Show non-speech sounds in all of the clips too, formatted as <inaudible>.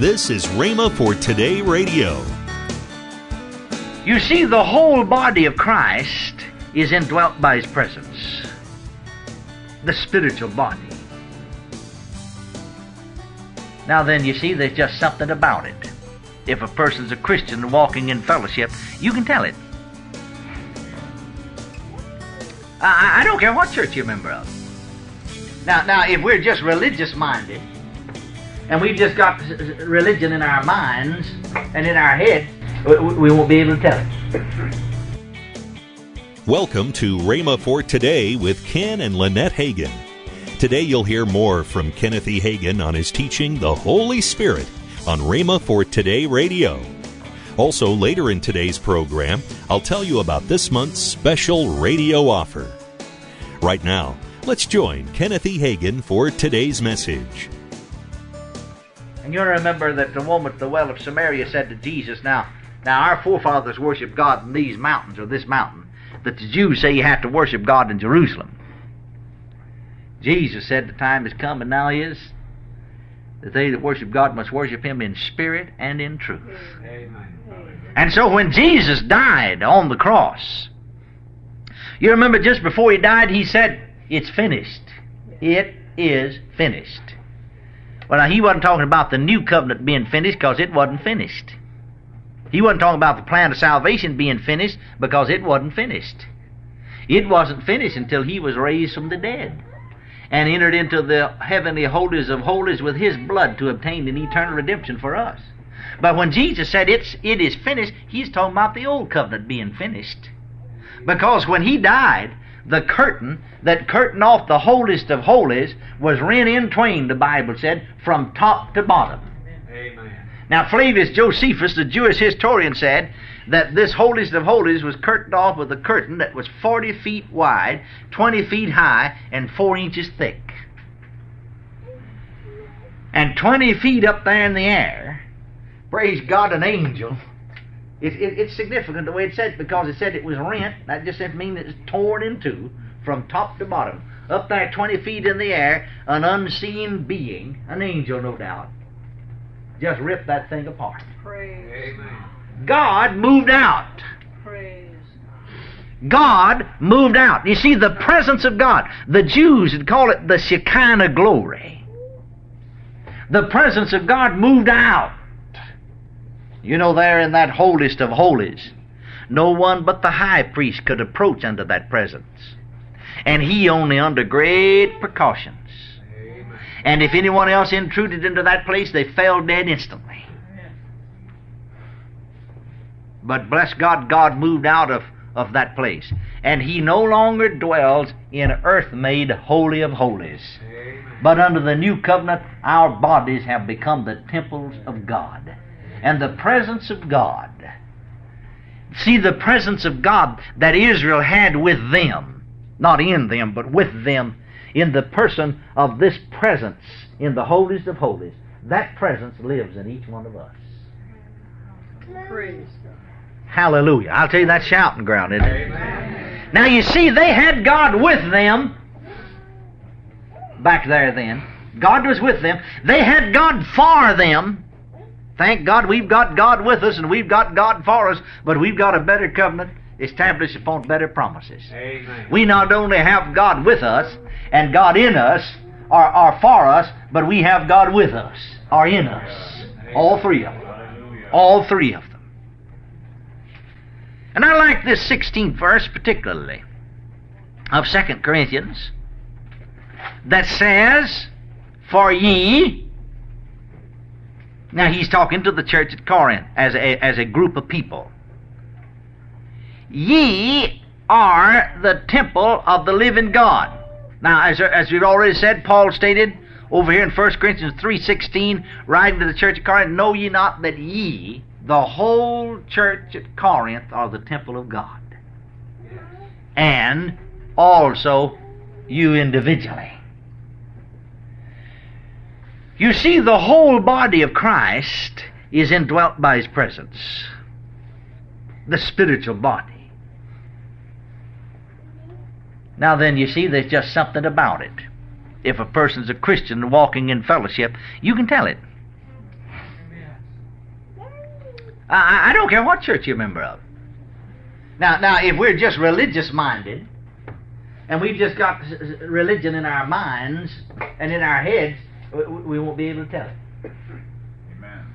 This is Rhema for Today Radio. You see, the whole body of Christ is indwelt by His presence. The spiritual body. Now then, you see, there's just something about it. If a person's a Christian walking in fellowship, you can tell it. I, I don't care what church you're a member of. Now, now, if we're just religious minded, and we've just got religion in our minds and in our head, we, won't be able to tell it. Welcome to Rhema for Today with Ken and Lynette Hagin. Today you'll hear more from Kenneth E. Hagin on his teaching, The Holy Spirit, on Rhema for Today Radio. Also, later in today's program, I'll tell you about this month's special radio offer. Right now, let's join Kenneth E. Hagin for today's message. And you remember that the woman at the well of Samaria said to Jesus, Now, now our forefathers worshiped God in these mountains or this mountain, but the Jews say you have to worship God in Jerusalem. Jesus said the time has come and now is that they that worship God must worship Him in spirit and in truth. Amen. And so when Jesus died on the cross, you remember just before He died, He said, It's finished. It is finished. Well, now, He wasn't talking about the new covenant being finished because it wasn't finished. He wasn't talking about the plan of salvation being finished because it wasn't finished. It wasn't finished until He was raised from the dead and entered into the heavenly holies of holies with his blood to obtain an eternal redemption for us. But when Jesus said it's it is finished, he's talking about the old covenant being finished. Because when he died, the curtain that curtained off the holiest of holies was rent in twain, the Bible said, from top to bottom. Amen. Now Flavius Josephus, the Jewish historian, said that this holiest of holies was curtained off with a curtain that was 40 feet wide, 20 feet high, and 4 inches thick. And 20 feet up there in the air, praise God, an angel. It, it, it's significant the way it said because it said it was rent. That just means it's torn in two from top to bottom. Up there, 20 feet in the air, an unseen being, an angel no doubt, just ripped that thing apart. Praise. God moved out. Praise. God moved out. You see, the presence of God. The Jews would call it the Shekinah glory. The presence of God moved out. You know, there in that holiest of holies, no one but the high priest could approach unto that presence. And he only under great precautions. And if anyone else intruded into that place, they fell dead instantly. But bless God, God moved out of, of that place. And He no longer dwells in earth made holy of holies. Amen. But under the new covenant, our bodies have become the temples of God. And the presence of God. See the presence of God that Israel had with them. Not in them, but with them in the person of this presence in the holiest of holies. That presence lives in each one of us. Praise. Hallelujah. I'll tell you that's shouting ground, isn't it? Amen. Now you see, they had God with them back there then. God was with them. They had God for them. Thank God we've got God with us and we've got God for us, but we've got a better covenant established upon better promises. Amen. We not only have God with us and God in us, or, or for us, but we have God with us, or in us. All three of them. All three of them. And I like this 16th verse particularly of 2 Corinthians that says, For ye, now he's talking to the church at Corinth as a, as a group of people. Ye are the temple of the living God. Now, as, as we've already said, Paul stated over here in 1 Corinthians 3.16, writing to the church at Corinth, Know ye not that ye the whole church at Corinth are the temple of God. And also you individually. You see, the whole body of Christ is indwelt by His presence. The spiritual body. Now then, you see, there's just something about it. If a person's a Christian walking in fellowship, you can tell it. I, I don't care what church you're a member of. Now, now, if we're just religious minded, and we've just got religion in our minds and in our heads, we won't be able to tell it. Amen.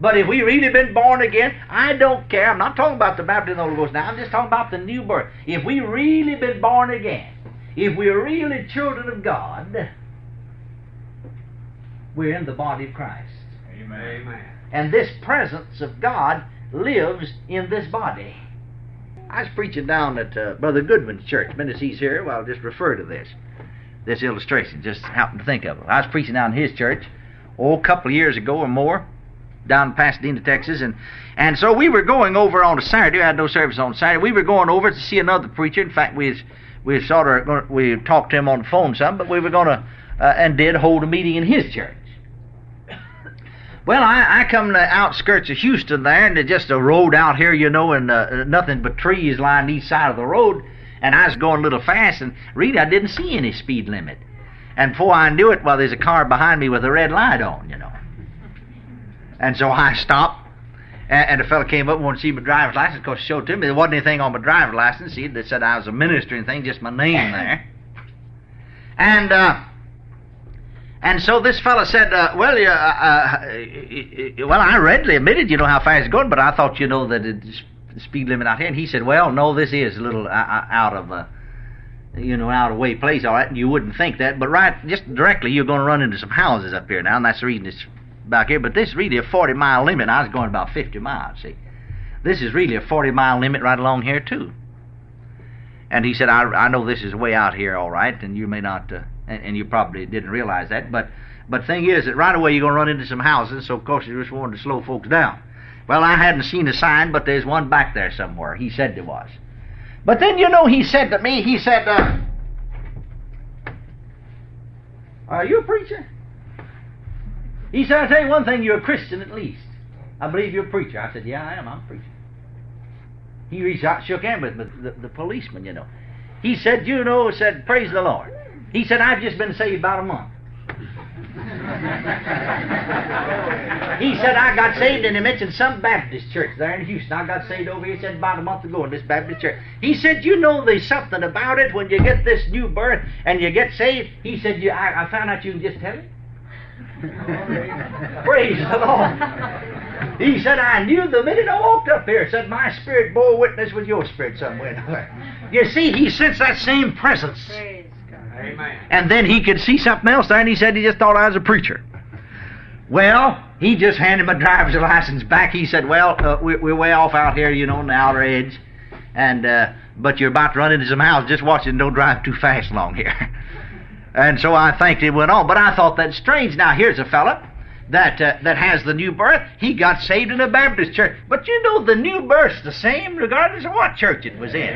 But if we really been born again, I don't care. I'm not talking about the baptism of the Holy Ghost now. I'm just talking about the new birth. If we really been born again, if we're really children of God, we're in the body of Christ. Amen. Amen. And this presence of God lives in this body. I was preaching down at uh, Brother Goodwin's church. Minute he's here, well, I'll just refer to this. This illustration, just happened to think of it. I was preaching down in his church, oh, a couple of years ago or more, down in Pasadena, Texas, and and so we were going over on a Saturday. I had no service on Saturday. We were going over to see another preacher. In fact, we we sort of we talked to him on the phone some, but we were going to uh, and did hold a meeting in his church. Well, I, I come to the outskirts of Houston there, and it's just a road out here, you know, and uh, nothing but trees lined each side of the road. And I was going a little fast, and really I didn't see any speed limit. And before I knew it, well, there's a car behind me with a red light on, you know. And so I stopped, and, and the fellow came up and wanted to see my driver's license because he showed it to me. There wasn't anything on my driver's license. See, they said I was a minister and thing, just my name <laughs> there. And uh, and so this fellow said, uh, "Well, uh, uh, well, I readily admitted, you know how fast it's going, but I thought, you know, that it's the speed limit out here." And he said, "Well, no, this is a little uh, uh, out of, uh, you know, out of way place, all right. You wouldn't think that, but right, just directly, you're going to run into some houses up here now, and that's the reason it's back here. But this is really a 40 mile limit. I was going about 50 miles. See, this is really a 40 mile limit right along here too." And he said, "I, I know this is way out here, all right, and you may not." and, and you probably didn't realize that. But but thing is that right away you're going to run into some houses, so of course you just wanted to slow folks down. Well, I hadn't seen a sign, but there's one back there somewhere. He said there was. But then you know he said to me, he said, uh, "Are you a preacher?" He said, I'll tell you one thing, you're a Christian at least. I believe you're a preacher." I said, "Yeah, I am. I'm a preacher." He reached out, shook hands with me, the, the policeman, you know. He said, "You know," said, "Praise the Lord." He said, I've just been saved about a month. <laughs> he said, I got saved, and he mentioned some Baptist church there in Houston. I got saved over here, he said, about a month ago in this Baptist church. He said, You know, there's something about it when you get this new birth and you get saved. He said, you, I, I found out you can just tell it. <laughs> Praise the Lord. He said, I knew the minute I walked up here, said, My spirit bore witness with your spirit somewhere. <laughs> You see, he sensed that same presence. Praise Amen. And then he could see something else there, and he said he just thought I was a preacher. Well, he just handed my driver's license back. He said, "Well, uh, we're, we're, way off out here, you know, on the outer edge, and uh, but you're about to run into some houses. Just watch it and don't drive too fast along here." <laughs> and so I thanked him, went on. But I thought that's strange. Now here's a fella that uh, that has the new birth. He got saved in a Baptist church, but you know the new birth's the same regardless of what church it was in.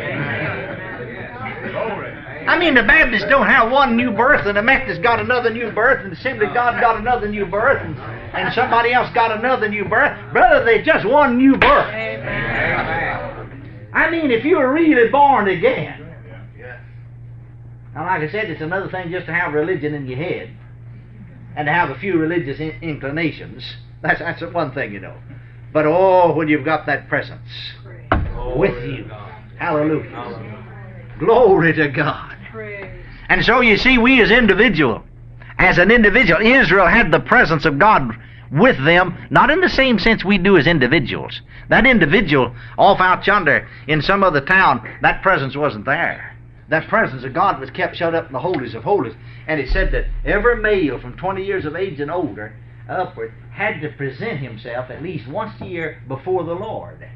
I mean, the Baptists don't have one new birth, and the Methodists got another new birth, and the Assembly of God got another new birth, and, and somebody else got another new birth. Brother, they just one new birth. Amen. I mean, if you're really born again, now, like I said, it's another thing just to have religion in your head and to have a few religious in- inclinations. That's that's one thing, you know. But oh, when you've got that presence with you, hallelujah. Glory to God. And so you see, we as individual, as an individual, Israel had the presence of God with them, not in the same sense we do as individuals. That individual off out yonder in some other town, that presence wasn't there. That presence of God was kept shut up in the holies of holies. And it said that every male from 20 years of age and older upward had to present himself at least once a year before the Lord.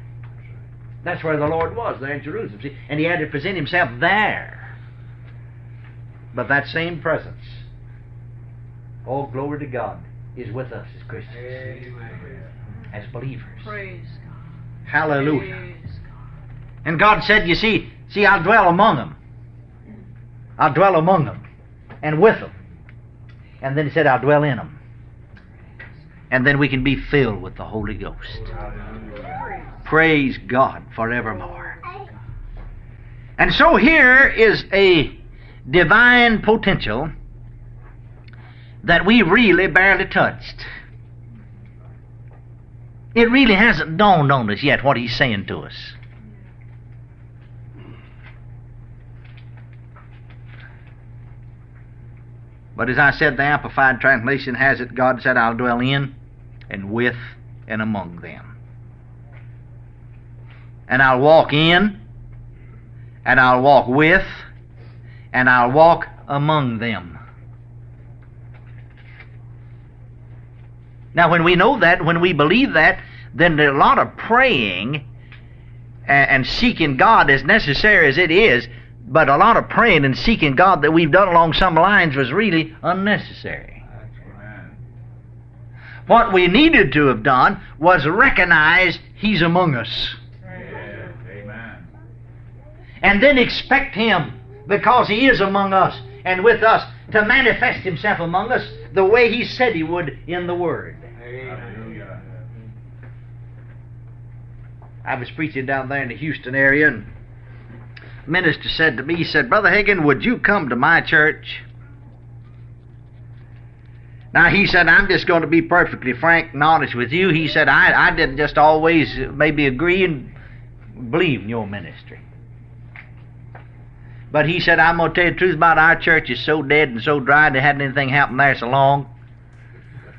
That's where the Lord was, there in Jerusalem. See? And he had to present himself there. But that same presence, all oh, glory to God, is with us as Christians, Amen. as believers. Praise God. Hallelujah. Praise God. And God said, You see, see, I'll dwell among them. I'll dwell among them and with them. And then he said, I'll dwell in them. And then we can be filled with the Holy Ghost. Praise God forevermore. And so here is a divine potential that we really barely touched. It really hasn't dawned on us yet what he's saying to us. But as I said, the Amplified Translation has it God said, I'll dwell in and with and among them. And I'll walk in, and I'll walk with, and I'll walk among them. Now, when we know that, when we believe that, then a lot of praying and, seeking God, as necessary as it is, but a lot of praying and seeking God that we've done along some lines was really unnecessary. What we needed to have done was recognize He's among us. Amen. And then expect Him, because He is among us and with us, to manifest Himself among us the way He said He would in the Word. I was preaching down there in the Houston area, and minister said to me, he said, Brother Hagin, would you come to my church? Now, he said, I'm just going to be perfectly frank and honest with you. He said, I, I didn't just always maybe agree and believe in your ministry. But he said, I'm going to tell you the truth about our church is so dead and so dry, there hadn't anything happened there so long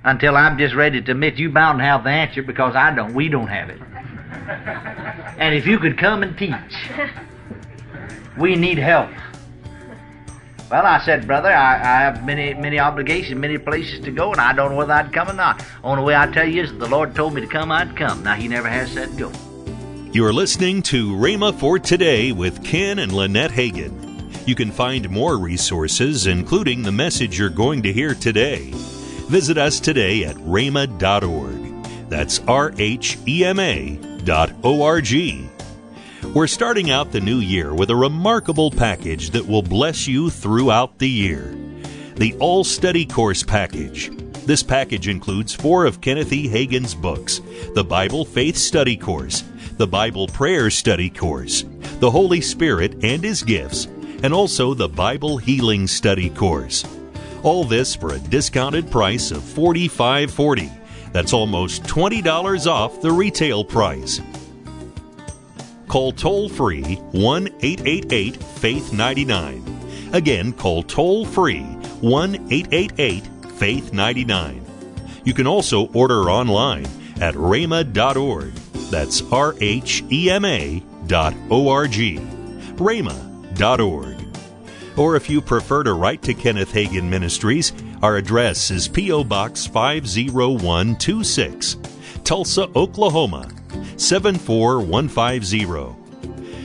until I'm just ready to admit you bound to have the answer because I don't. We don't have it. and if you could come and teach. We need help. Well, I said, brother, I, I, have many, many obligations, many places to go, and I don't know whether I'd come or not. Only way I tell you is, the Lord told me to come, I'd come. Now, He never has said go. You're listening to Rhema for Today with Ken and Lynette Hagin. You can find more resources, including the message you're going to hear today. Visit us today at rhema.org. That's R H E M A dot O R G. We're starting out the new year with a remarkable package that will bless you throughout the year. The All Study Course Package. This package includes four of Kenneth E. Hagin's books the Bible Faith Study Course, the Bible Prayer Study Course, the Holy Spirit and His Gifts, and also the Bible Healing Study Course. All this for a discounted price of $45.40. That's almost $20 off the retail price. Call toll free 1 888 Faith 99. Again, call toll free 1 888 Faith 99. You can also order online at rhema.org. That's R H E M A dot O R G. rhema.org. Or if you prefer to write to Kenneth Hagin Ministries, our address is P.O. Box 50126, Tulsa, Oklahoma 74150.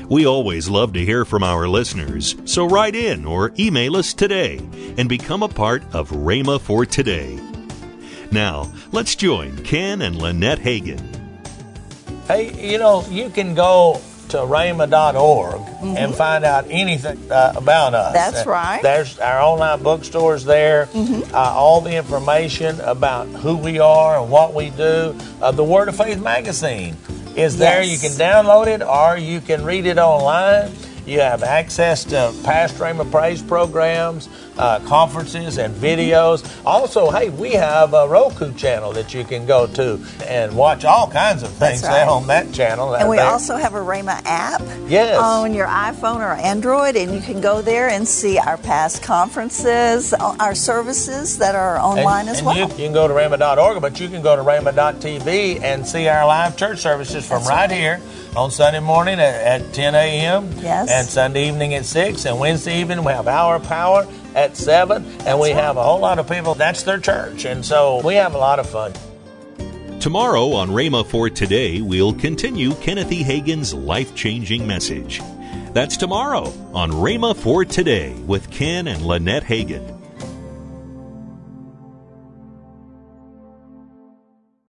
We always love to hear from our listeners, so write in or email us today and become a part of Rhema for Today. Now, let's join Ken and Lynette Hagin. Hey, you know, you can go to rhema.org mm-hmm. and find out anything uh, about us. That's right. There's our online bookstores there, mm-hmm. uh, all the information about who we are and what we do. Uh, the Word of Faith magazine is there. Yes. You can download it or you can read it online. You have access to past Rhema Praise programs, uh, conferences, and videos. Also, hey, we have a Roku channel that you can go to and watch all kinds of things right. on that channel. And we there. also have a Rhema app yes. on your iPhone or Android, and you can go there and see our past conferences, our services that are online and, as and well. You, you, can go to Rhema.org, but you can go to Rhema.tv and see our live church services from right, right here on Sunday morning at, at 10 a.m. Yes. And Sunday evening at 6. And Wednesday evening we have Hour Power at 7. And we have a whole lot of people. That's their church. And so we have a lot of fun. Tomorrow on Rhema for Today, we'll continue Kenneth E. Hagin's life changing message. That's tomorrow on Rhema for Today with Ken and Lynette Hagin.